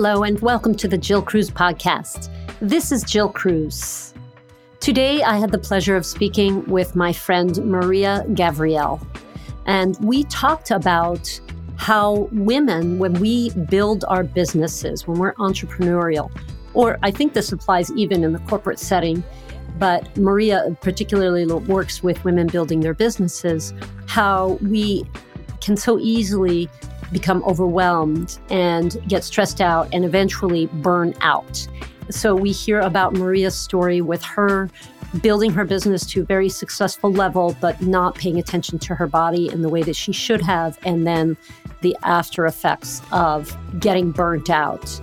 Hello, and welcome to the Jill Cruz podcast. This is Jill Cruz. Today, I had the pleasure of speaking with my friend Maria Gavriel, and we talked about how women, when we build our businesses, when we're entrepreneurial, or I think this applies even in the corporate setting, but Maria particularly works with women building their businesses, how we can so easily become overwhelmed and get stressed out and eventually burn out. So we hear about Maria's story with her building her business to a very successful level, but not paying attention to her body in the way that she should have, and then the after effects of getting burnt out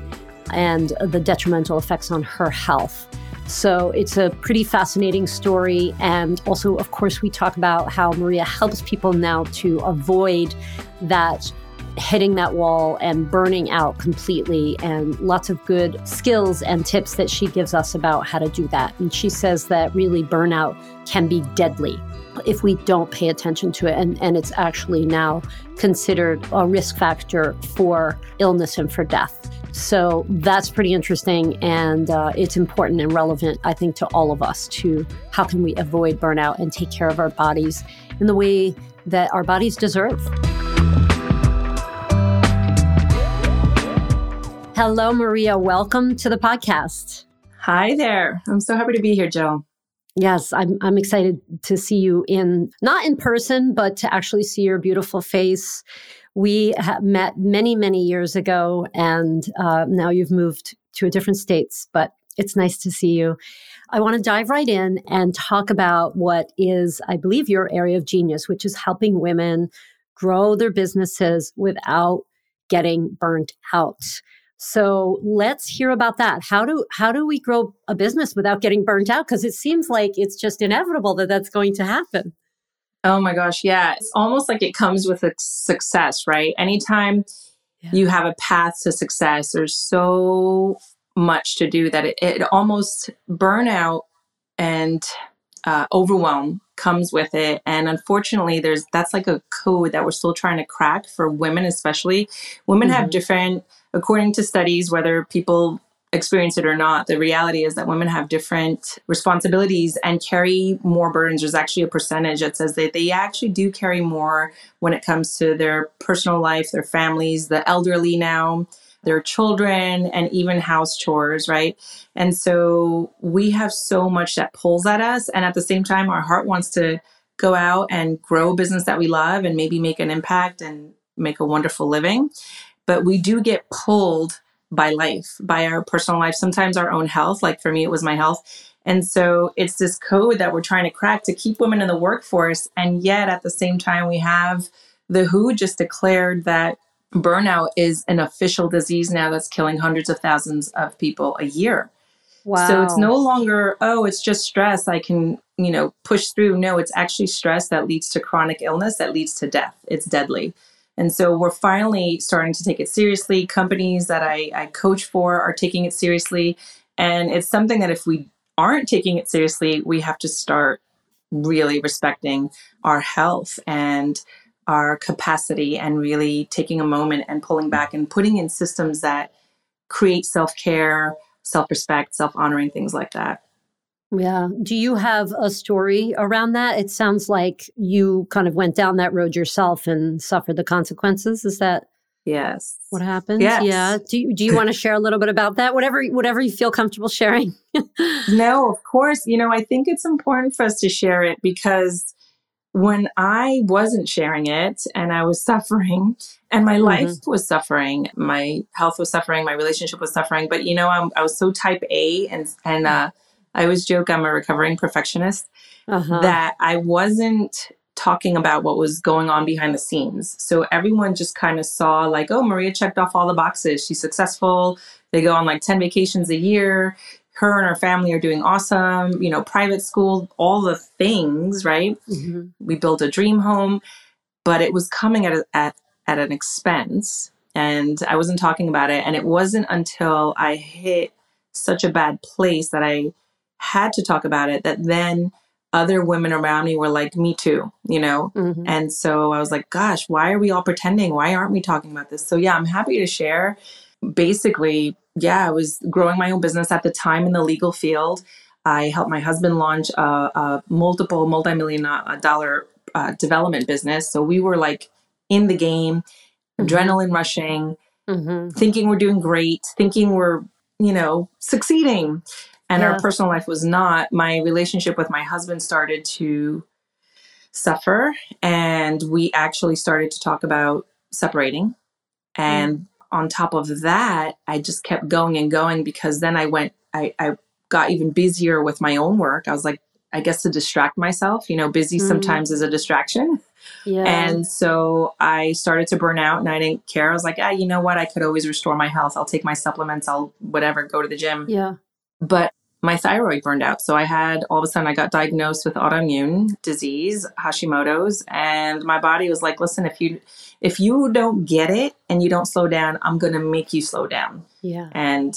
and the detrimental effects on her health. So it's a pretty fascinating story. And also, of course, we talk about how Maria helps people now to avoid that hitting that wall and burning out completely, and lots of good skills and tips that she gives us about how to do that. And she says that really burnout can be deadly if we don't pay attention to it. And, and it's actually now considered a risk factor for illness and for death. So that's pretty interesting. And uh, it's important and relevant, I think, to all of us to how can we avoid burnout and take care of our bodies in the way that our bodies deserve. Hello, Maria. Welcome to the podcast. Hi there. I'm so happy to be here, Jill. Yes, I'm, I'm excited to see you in, not in person, but to actually see your beautiful face. We met many, many years ago, and uh, now you've moved to a different states, but it's nice to see you. I want to dive right in and talk about what is, I believe, your area of genius, which is helping women grow their businesses without getting burnt out. So let's hear about that. How do how do we grow a business without getting burnt out? Because it seems like it's just inevitable that that's going to happen. Oh my gosh, yeah. It's almost like it comes with a success, right? Anytime yeah. you have a path to success, there's so much to do that it, it almost burnout and uh, overwhelm comes with it and unfortunately there's that's like a code that we're still trying to crack for women especially women mm-hmm. have different according to studies whether people experience it or not, the reality is that women have different responsibilities and carry more burdens. There's actually a percentage that says that they actually do carry more when it comes to their personal life, their families, the elderly now, their children, and even house chores, right? And so we have so much that pulls at us. And at the same time, our heart wants to go out and grow a business that we love and maybe make an impact and make a wonderful living. But we do get pulled by life, by our personal life, sometimes our own health. Like for me, it was my health. And so it's this code that we're trying to crack to keep women in the workforce. And yet at the same time, we have the WHO just declared that burnout is an official disease now that's killing hundreds of thousands of people a year. Wow. So it's no longer, oh, it's just stress. I can, you know, push through. No, it's actually stress that leads to chronic illness that leads to death. It's deadly. And so we're finally starting to take it seriously. Companies that I, I coach for are taking it seriously. And it's something that if we aren't taking it seriously, we have to start really respecting our health and our capacity and really taking a moment and pulling back and putting in systems that create self care, self respect, self honoring, things like that. Yeah. Do you have a story around that? It sounds like you kind of went down that road yourself and suffered the consequences. Is that yes what happened? Yes. Yeah. Do you, do you want to share a little bit about that? Whatever whatever you feel comfortable sharing. no, of course. You know, I think it's important for us to share it because when I wasn't sharing it and I was suffering and my mm-hmm. life was suffering, my health was suffering, my relationship was suffering, but you know, I'm, i was so type A and and uh I always joke I'm a recovering perfectionist, uh-huh. that I wasn't talking about what was going on behind the scenes. So everyone just kind of saw, like, oh, Maria checked off all the boxes. She's successful. They go on like 10 vacations a year. Her and her family are doing awesome, you know, private school, all the things, right? Mm-hmm. We built a dream home, but it was coming at, a, at, at an expense. And I wasn't talking about it. And it wasn't until I hit such a bad place that I had to talk about it that then other women around me were like, me too, you know? Mm-hmm. And so I was like, gosh, why are we all pretending? Why aren't we talking about this? So, yeah, I'm happy to share. basically, yeah, I was growing my own business at the time in the legal field. I helped my husband launch a, a multiple multi-million uh, dollar uh, development business. So we were like in the game, mm-hmm. adrenaline rushing, mm-hmm. thinking we're doing great, thinking we're, you know, succeeding. And yeah. our personal life was not. My relationship with my husband started to suffer. And we actually started to talk about separating. And mm. On top of that, I just kept going and going because then I went, I, I got even busier with my own work. I was like, I guess to distract myself, you know, busy mm. sometimes is a distraction. Yeah. And so I started to burn out and I didn't care. I was like, ah, you know what? I could always restore my health. I'll take my supplements. I'll whatever, go to the gym. Yeah. But my thyroid burned out. So I had all of a sudden I got diagnosed with autoimmune disease, Hashimoto's, and my body was like, listen, if you if you don't get it and you don't slow down, I'm gonna make you slow down. Yeah. And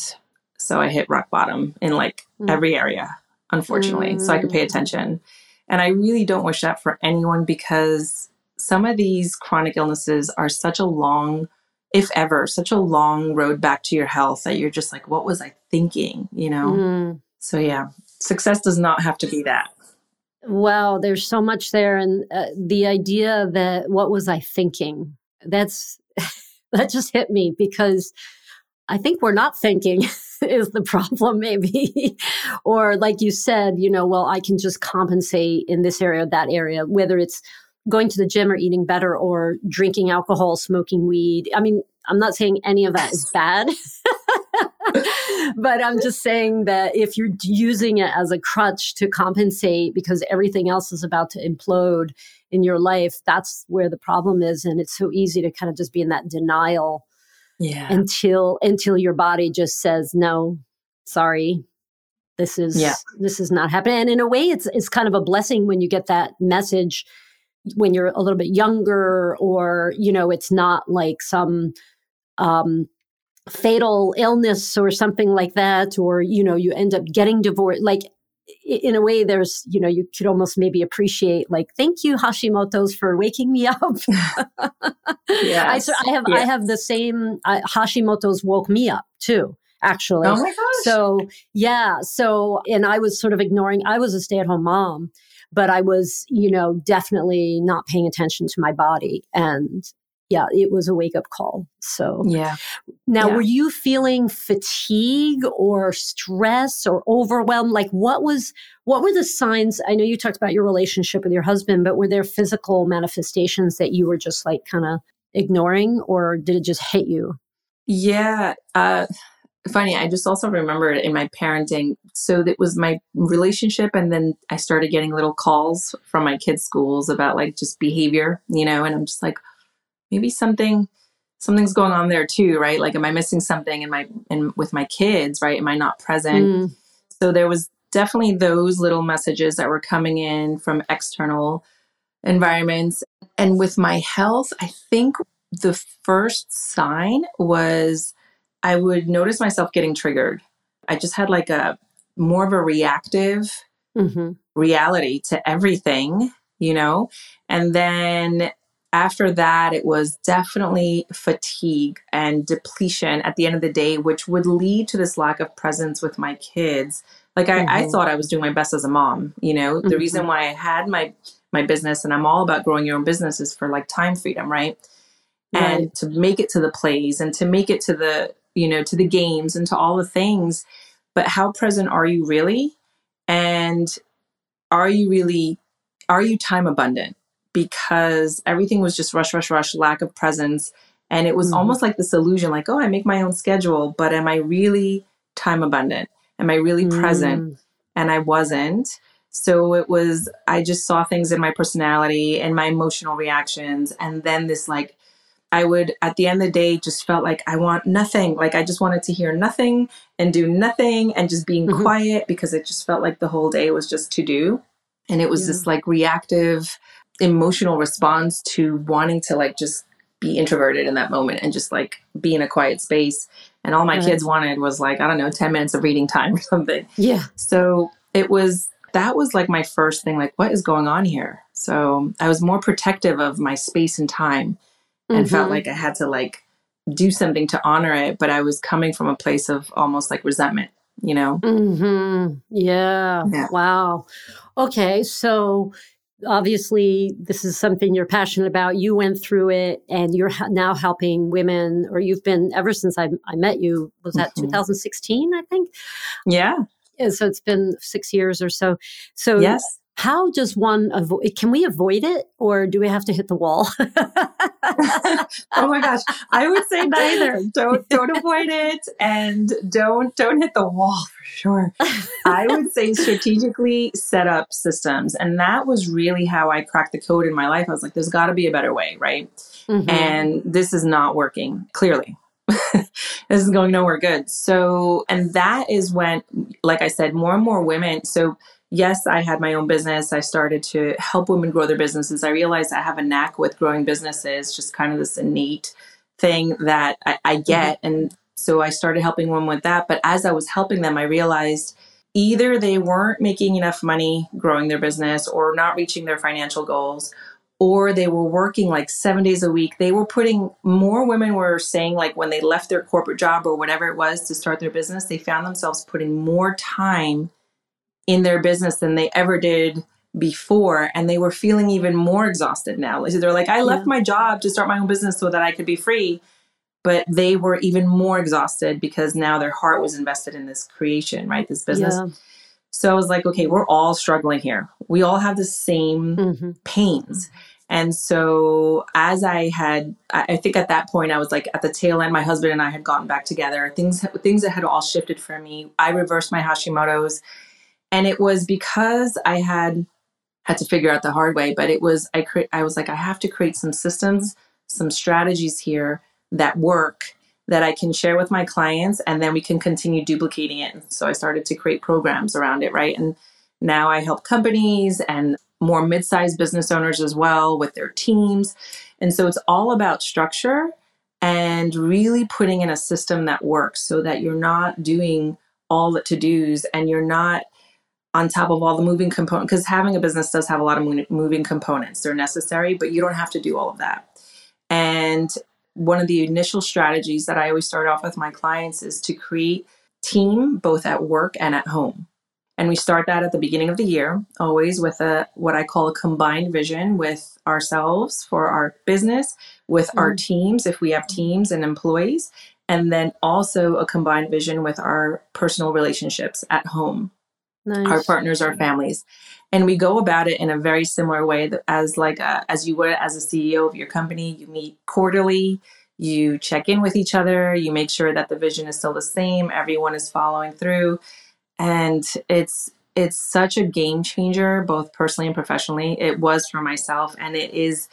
so I hit rock bottom in like mm. every area, unfortunately. Mm. So I could pay mm. attention. And I really don't wish that for anyone because some of these chronic illnesses are such a long, if ever, such a long road back to your health that you're just like, what was I thinking? You know? Mm. So, yeah, success does not have to be that. Wow, there's so much there. And uh, the idea that what was I thinking? That's that just hit me because I think we're not thinking is the problem, maybe. or, like you said, you know, well, I can just compensate in this area, that area, whether it's going to the gym or eating better or drinking alcohol, smoking weed. I mean, I'm not saying any of that is bad. But I'm just saying that if you're using it as a crutch to compensate because everything else is about to implode in your life, that's where the problem is. And it's so easy to kind of just be in that denial yeah. until until your body just says, no, sorry. This is yeah. this is not happening. And in a way it's it's kind of a blessing when you get that message when you're a little bit younger or, you know, it's not like some um fatal illness or something like that or you know you end up getting divorced like in a way there's you know you could almost maybe appreciate like thank you hashimoto's for waking me up. Yeah I, I have i have the same uh, hashimoto's woke me up too actually. Oh my gosh. So yeah so and i was sort of ignoring i was a stay-at-home mom but i was you know definitely not paying attention to my body and yeah, it was a wake up call. So, yeah. Now, yeah. were you feeling fatigue or stress or overwhelmed? Like, what was, what were the signs? I know you talked about your relationship with your husband, but were there physical manifestations that you were just like kind of ignoring or did it just hit you? Yeah. Uh, funny, I just also remembered in my parenting. So that was my relationship. And then I started getting little calls from my kids' schools about like just behavior, you know, and I'm just like, maybe something something's going on there too right? Like am i missing something in my in with my kids right? Am i not present? Mm. so there was definitely those little messages that were coming in from external environments. And with my health i think the first sign was i would notice myself getting triggered. I just had like a more of a reactive mm-hmm. reality to everything you know? And then after that, it was definitely fatigue and depletion at the end of the day, which would lead to this lack of presence with my kids. Like I, mm-hmm. I thought I was doing my best as a mom. You know, mm-hmm. the reason why I had my my business and I'm all about growing your own business is for like time freedom, right? right? And to make it to the plays and to make it to the, you know, to the games and to all the things. But how present are you really? And are you really are you time abundant? Because everything was just rush, rush, rush, lack of presence. And it was mm almost like this illusion like, oh, I make my own schedule, but am I really time abundant? Am I really mm present? And I wasn't. So it was, I just saw things in my personality and my emotional reactions. And then this, like, I would, at the end of the day, just felt like I want nothing. Like I just wanted to hear nothing and do nothing and just being mm-hmm. quiet because it just felt like the whole day was just to do. And it was yeah. this like reactive, emotional response to wanting to like just be introverted in that moment and just like be in a quiet space. And all my kids wanted was like, I don't know, 10 minutes of reading time or something. Yeah. So it was, that was like my first thing, like, what is going on here? So I was more protective of my space and time and mm-hmm. felt like I had to like do something to honor it, but I was coming from a place of almost like resentment, you know? Mm-hmm. Yeah. yeah. Wow. Okay. So obviously this is something you're passionate about. You went through it and you're ha- now helping women or you've been ever since i, I met you was that mm-hmm. 2016 i think? Yeah. And so it's been six years or so. So yes how does one avoid can we avoid it or do we have to hit the wall? Oh my gosh. I would say neither. Don't don't avoid it and don't don't hit the wall for sure. I would say strategically set up systems and that was really how i cracked the code in my life. I was like there's got to be a better way right? Mm-hmm. and this is not working clearly. This is going nowhere good. So and that is when like i said more and more women so yes, I had my own business. I started to help women grow their businesses. I realized I have a knack with growing businesses, just kind of this innate thing that I, I mm-hmm. get. Mm-hmm. And so I started helping women with that. But as I was helping them, I realized either they weren't making enough money growing their business or not reaching their financial goals or they were working like seven days a week. They were putting more women were saying, like, when they left their corporate job or whatever it was to start their business, they found themselves putting more time in their business than they ever did before and they were feeling even more exhausted now. They're like i left yeah. my job to start my own business so that i could be free but they were even more exhausted because now their heart was invested in this creation right? This business. Yeah. so i was like okay we're all struggling here. We all have the same mm-hmm. pains. And so as i had i think at that point i was like at the tail end my husband and i had gotten back together. Things things that had all shifted for me. I reversed my hashimoto's and it was because I had had to figure out the hard way, but it was I cre- I was like I have to create some systems, some strategies here that work that I can share with my clients and then we can continue duplicating it. So I started to create programs around it, right? And now I help companies and more mid-sized business owners as well with their teams. And so it's all about structure and really putting in a system that works so that you're not doing all the to-dos and you're not on top of all the moving components because having a business does have a lot of moving components. They're necessary but you don't have to do all of that. And one of the initial strategies that i always start off with my clients is to create team both at work and at home. And we start that at the beginning of the year always with a what i call a combined vision with ourselves for our business with mm-hmm. our teams if we have teams and employees and then also a combined vision with our personal relationships at home nice. our partners, our families. And we go about it in a very similar way as like a, as you would as a CEO of your company. You meet quarterly, you check in with each other, you make sure that the vision is still the same, everyone is following through. And it's it's such a game changer, both personally and professionally. It was for myself, and it is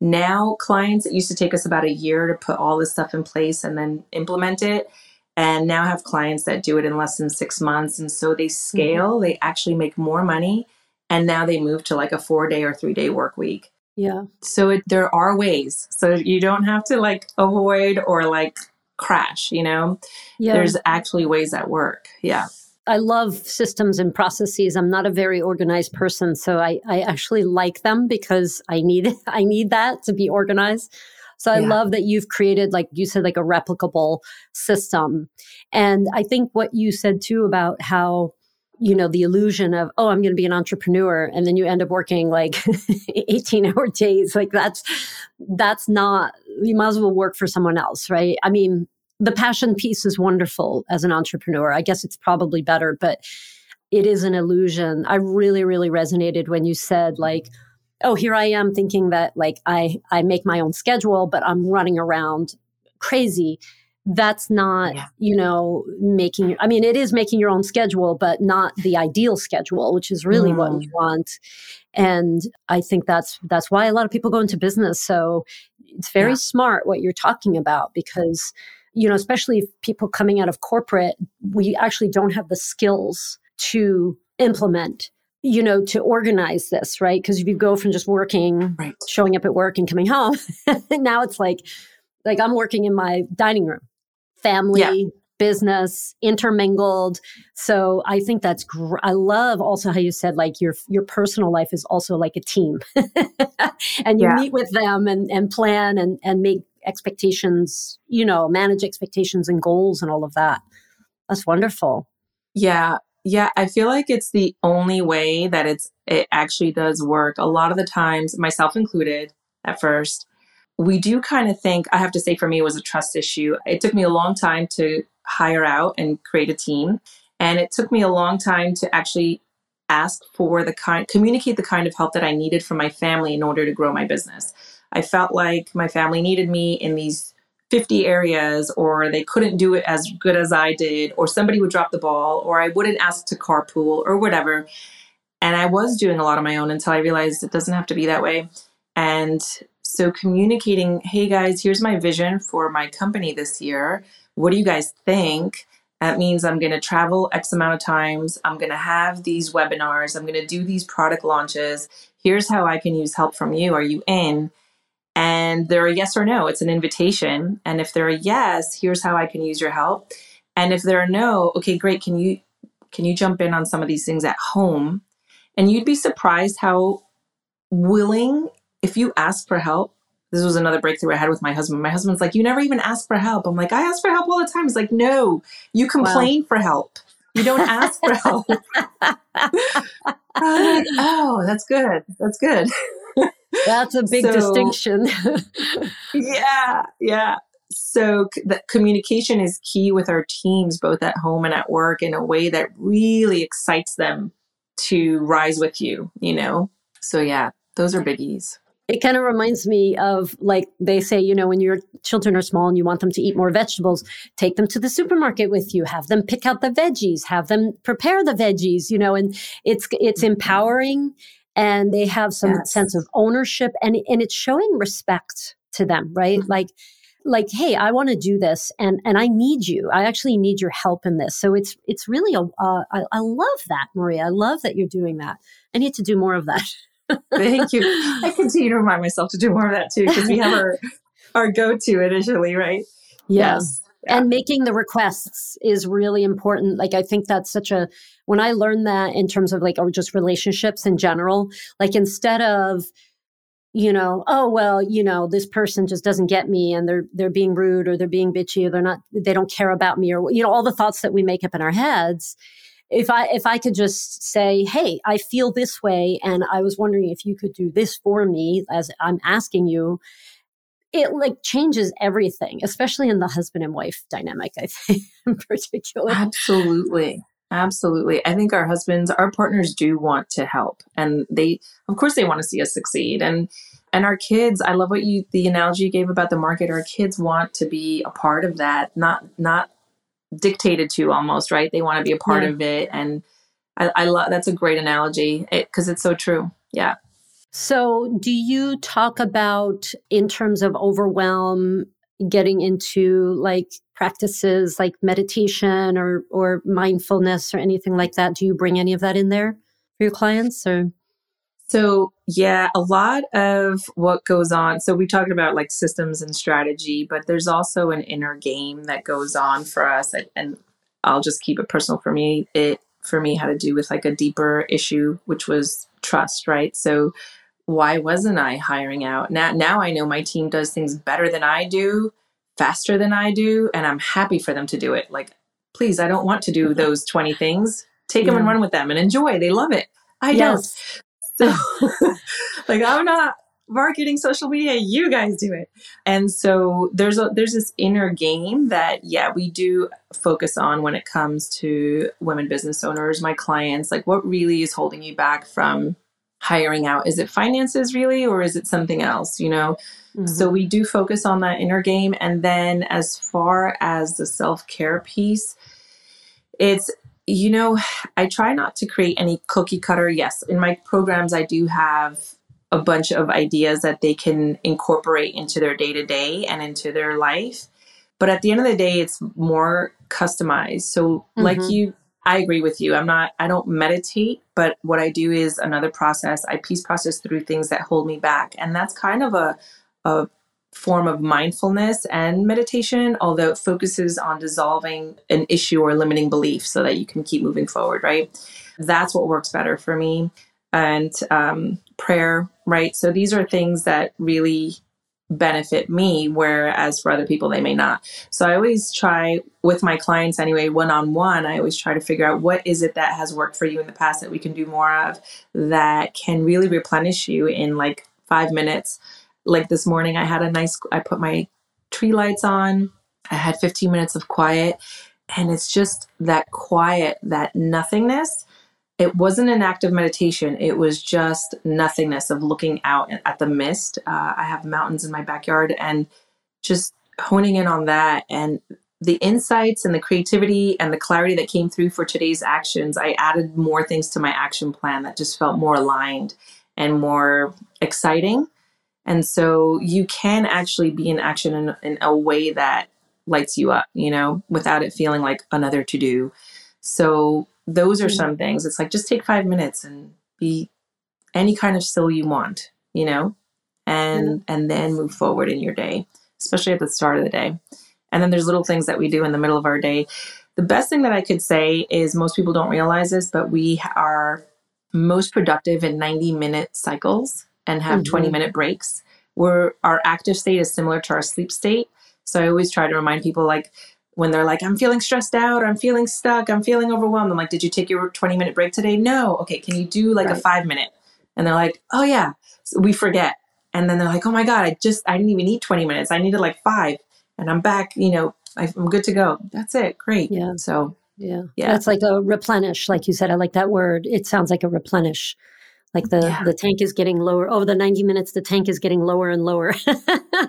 now clients. It used to take us about a year to put all this stuff in place and then implement it and now have clients that do it in less than six months. And so they mm-hmm. scale, mm-hmm. they actually make more money. And now they move to like a four day or three day work week. Yeah. So it, there are ways. So you don't have to like avoid or like crash, you know? Yeah. There's actually ways that work. Yeah. I love systems and processes. I'm not a very organized person, so I, I actually like them because I need I need that to be organized. So I yeah. love that you've created, like you said, like a replicable system. And I think what you said too about how you know the illusion of oh i'm going to be an entrepreneur and then you end up working like 18 hour days like that's that's not you might as well work for someone else right i mean the passion piece is wonderful as an entrepreneur i guess it's probably better but it is an illusion i really really resonated when you said like oh, here I am thinking that like I, I make my own schedule, but I'm running around crazy. That's not, yeah. you know, making, I mean, it is making your own schedule, but not the ideal schedule, which is really mm. what we mm. want. And I think that's, that's why a lot of people go into business. So it's very yeah. smart what you're talking about because, you know, especially people coming out of corporate, we actually don't have the skills to implement you know, to organize this, right? Because if you go from just working, right. showing up at work and coming home, now it's like, like I'm working in my dining room, family, yeah. business, intermingled. So I think that's gr- I love also how you said like your your personal life is also like a team, and you yeah. meet with them and and plan and and make expectations, you know, manage expectations and goals and all of that. That's wonderful. Yeah. Yeah, I feel like it's the only way that it's it actually does work. A lot of the times, myself included at first, we do kind of think, I have to say for me it was a trust issue. It took me a long time to hire out and create a team, and it took me a long time to actually ask for the kind communicate the kind of help that I needed from my family in order to grow my business. I felt like my family needed me in these 50 areas or they couldn't do it as good as I did or somebody would drop the ball or I wouldn't ask to carpool or whatever. And I was doing a lot on my own until I realized it doesn't have to be that way. And so communicating, hey guys, here's my vision for my company this year. What do you guys think? That means I'm going to travel X amount of times. I'm going to have these webinars. I'm going to do these product launches. Here's how I can use help from you. Are you in? And they're a yes or no. It's an invitation. And if they're a yes, here's how I can use your help. And if they're a no, okay, great. Can you can you jump in on some of these things at home? And you'd be surprised how willing, if you ask for help, this was another breakthrough I had with my husband. My husband's like, You never even ask for help. I'm like, I ask for help all the time. He's like, No, you complain wow. for help. You don't ask for help. like, oh, that's good. That's good. That's a big so, distinction. yeah, yeah. So that communication is key with our teams, both at home and at work, in a way that really excites them to rise with you. You know. So yeah, those are biggies. It kind of reminds me of like they say, you know, when your children are small and you want them to eat more vegetables, take them to the supermarket with you, have them pick out the veggies, have them prepare the veggies, you know, and it's it's mm-hmm. empowering and they have some yes. sense of ownership and and it's showing respect to them right? Mm-hmm. like like hey i want to do this and and i need you. I actually need your help in this. So it's it's really a uh, I, I love that maria. I love that you're doing that. I need to do more of that. Thank you. I continue to remind myself to do more of that too because we have our our go-to initially right? Yes yeah. and making the requests is really important like i think that's such a when i learned that in terms of like or just relationships in general like instead of you know oh well you know this person just doesn't get me and they're they're being rude or they're being bitchy or they're not they don't care about me or you know all the thoughts that we make up in our heads if i if i could just say hey i feel this way and i was wondering if you could do this for me as i'm asking you it like changes everything, especially in the husband and wife dynamic, I think in particular. Absolutely. Absolutely. I think our husbands, our partners do want to help and they of course they want to see us succeed and and our kids, I love what you the analogy you gave about the market. Our kids want to be a part of that, not not dictated to almost, right? They want to be a part yeah. of it and I, I love that's a great analogy because it, it's so true. Yeah. So, do you talk about in terms of overwhelm, getting into like practices like meditation or or mindfulness or anything like that? Do you bring any of that in there for your clients or? So, yeah, a lot of what goes on. So, we talked about like systems and strategy, but there's also an inner game that goes on for us. And, and I'll just keep it personal for me. It, for me, had to do with like a deeper issue, which was trust, right? So, why wasn't I hiring out? Now, now I know my team does things better than I do, faster than I do, and I'm happy for them to do it. Like, please, I don't want to do mm-hmm. those 20 things. Take yeah. them and run with them and enjoy. They love it. I yes. don't. So, like, I'm not marketing social media. You guys do it. And so there's a there's this inner game that yeah, we do focus on when it comes to women business owners, my clients. Like, what really is holding you back from hiring out is it finances really or is it something else you know mm-hmm. so we do focus on that inner game and then as far as the self-care piece it's you know i try not to create any cookie cutter yes in my programs i do have a bunch of ideas that they can incorporate into their day-to-day and into their life but at the end of the day it's more customized so mm-hmm. like you I agree with you. I'm not, I don't meditate, but what I do is another process. I piece process through things that hold me back. And that's kind of a, a form of mindfulness and meditation, although it focuses on dissolving an issue or limiting belief so that you can keep moving forward, right? That's what works better for me. And um, prayer, right? So these are things that really benefit me, whereas for other people, they may not. So I always try with my clients anyway, one on one, I always try to figure out what is it that has worked for you in the past that we can do more of that can really replenish you in like five minutes. Like this morning, I had a nice, I put my tree lights on, I had 15 minutes of quiet, and it's just that quiet, that nothingness it wasn't an active meditation. It was just nothingness of looking out at the mist. Uh, I have mountains in my backyard and just honing in on that and the insights and the creativity and the clarity that came through for today's actions. I added more things to my action plan that just felt more aligned and more exciting. And so you can actually be in action in, in a way that lights you up, you know, without it feeling like another to do. So those are mm-hmm. some things. It's like just take five minutes and be any kind of still you want, you know, and and then move forward in your day, especially at the start of the day. And then there's little things that we do in the middle of our day. The best thing that I could say is most people don't realize this, but we are most productive in 90 minute cycles and have mm-hmm. 20 minute breaks. Where our active state is similar to our sleep state. So I always try to remind people like when they're like, I'm feeling stressed out, or I'm feeling stuck, I'm feeling overwhelmed. I'm like, did you take your 20 minute break today? No. Okay, can you do like right. a five minute? And they're like, oh yeah. So we forget. And then they're like, oh my God, I just, I didn't even need 20 minutes. I needed like five and I'm back, you know, I'm good to go. That's it. Great. Yeah. So, yeah. Yeah. That's like a replenish. Like you said, I like that word. It sounds like a replenish like the yeah. the tank is getting lower. Over the 90 minutes the tank is getting lower and lower.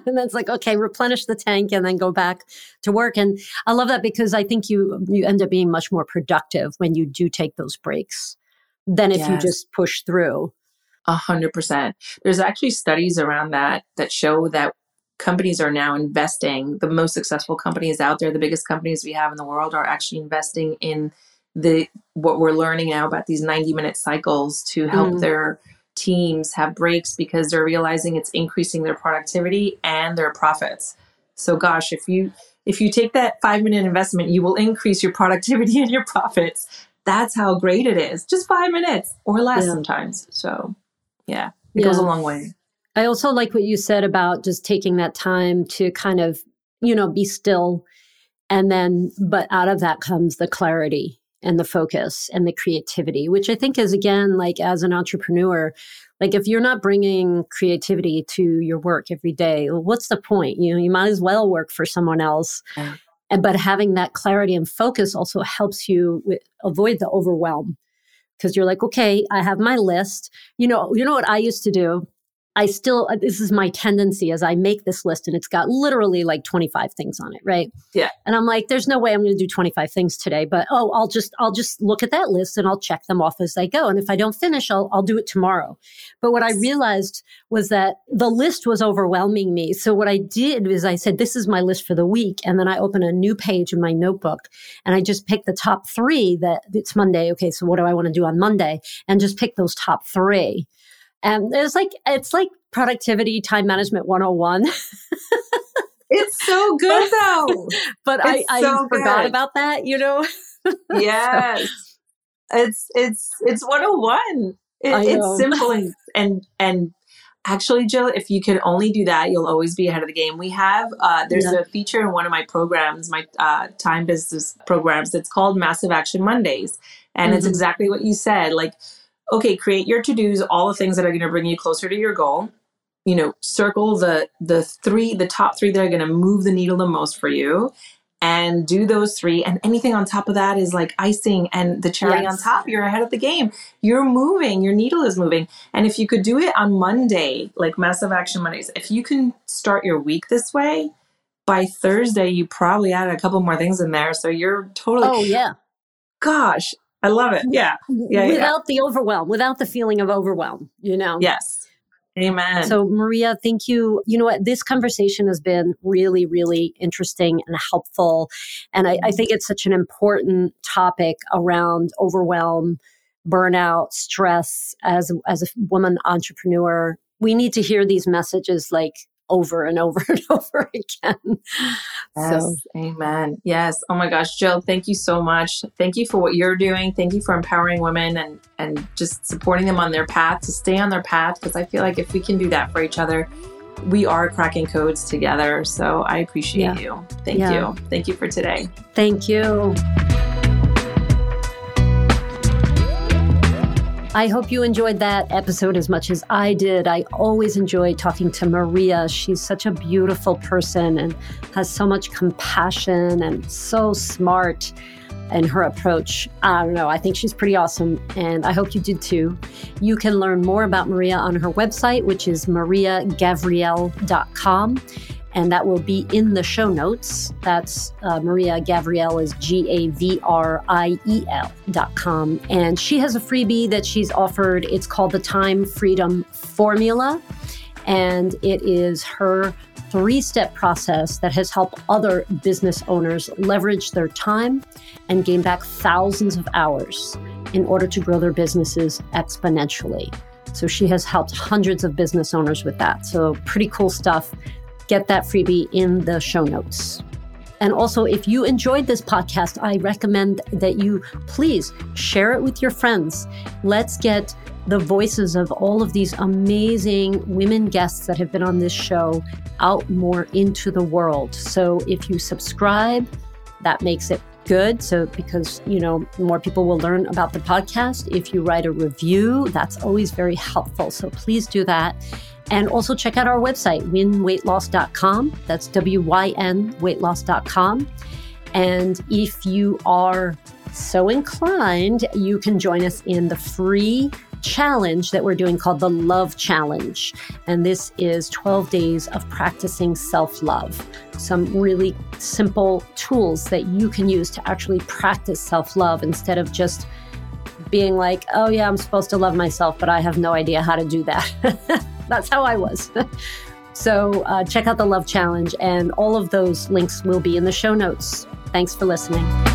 And that's like okay replenish the tank and then go back to work. And i love that because i think you you end up being much more productive when you do take those breaks than if yes. you just push through. A hundred percent. There's actually studies around that that show that companies are now investing the most successful companies out there the biggest companies we have in the world are actually investing in the what we're learning now about these 90 minute cycles to help mm. their teams have breaks because they're realizing it's increasing their productivity and their profits. So gosh, if you if you take that 5 minute investment, you will increase your productivity and your profits. That's how great it is. Just 5 minutes or less yeah. sometimes. So, yeah, it yeah. goes a long way. I also like what you said about just taking that time to kind of, you know, be still and then but out of that comes the clarity and the focus and the creativity, which I think is again, like as an entrepreneur, like if you're not bringing creativity to your work every day, what's the point? You know, you might as well work for someone else. Yeah. And but having that clarity and focus also helps you with, avoid the overwhelm because you're like, okay, I have my list. You know, you know what I used to do I still, uh, this is my tendency as I make this list and it's got literally like 25 things on it, right? Yeah. And I'm like, there's no way I'm going to do 25 things today, but oh, I'll just, I'll just look at that list and I'll check them off as I go. And if I don't finish, I'll, I'll do it tomorrow. But what I realized was that the list was overwhelming me. So what I did is I said, this is my list for the week. And then I open a new page in my notebook and I just pick the top three that it's Monday. Okay. So what do I want to do on Monday? And just pick those top three. And it's like, it's like productivity time management 101. it's so good though. but I, I so forgot good. about that, you know? yes. so. It's, it's, it's 101. It, it's simple and, and, and actually jill if you can only do that you'll always be ahead of the game we have uh, there's yeah. a feature in one of my programs my uh, time business programs it's called massive action mondays and mm-hmm. it's exactly what you said like okay, create your to-dos, all the things that are going to bring you closer to your goal. You know, circle the the three, the top three that are going to move the needle the most for you, and do those three. And anything on top of that is like icing and the cherry yes. on top. You're ahead of the game. You're moving. Your needle is moving. And if you could do it on Monday, like massive action Mondays, if you can start your week this way, by Thursday you probably added a couple more things in there. So you're totally. Oh yeah. Gosh, I love it. Yeah. yeah without yeah. the overwhelm, without the feeling of overwhelm, you know? Yes. Amen. So, Maria, thank you. You know what? This conversation has been really, really interesting and helpful. And I, I think it's such an important topic around overwhelm, burnout, stress as, as a woman entrepreneur. We need to hear these messages like over and over and over again. Yes, so. amen. Yes. Oh my gosh, Jill, thank you so much. Thank you for what you're doing. Thank you for empowering women and and just supporting them on their path to stay on their path because I feel like if we can do that for each other, we are cracking codes together. So I appreciate yeah. you. Thank yeah. you. Thank you for today. Thank you. I hope you enjoyed that episode as much as I did. I always enjoy talking to Maria. She's such a beautiful person and has so much compassion and so smart in her approach. I don't know. I think she's pretty awesome, and I hope you did too. You can learn more about Maria on her website, which is mariagavriel.com and that will be in the show notes. That's uh, Maria Gavriel is G A V R I E L dot com. And she has a freebie that she's offered. It's called the Time Freedom Formula. And it is her three step process that has helped other business owners leverage their time and gain back thousands of hours in order to grow their businesses exponentially. So she has helped hundreds of business owners with that. So, pretty cool stuff get that freebie in the show notes. And also, if you enjoyed this podcast, I recommend that you please share it with your friends. Let's get the voices of all of these amazing women guests that have been on this show out more into the world. So if you subscribe, that makes it good. So, because, you know, more people will learn about the podcast. If you write a review, that's always very helpful. So please do that. And also check out our website, wynweightloss.com. That's W Y N weightloss.com. And if you are so inclined, you can join us in the free challenge that we're doing called the Love Challenge. And this is 12 days of practicing self love. Some really simple tools that you can use to actually practice self love instead of just being like, oh, yeah, I'm supposed to love myself, but I have no idea how to do that. That's how I was. so uh, check out the Love Challenge, and all of those links will be in the show notes. Thanks for listening.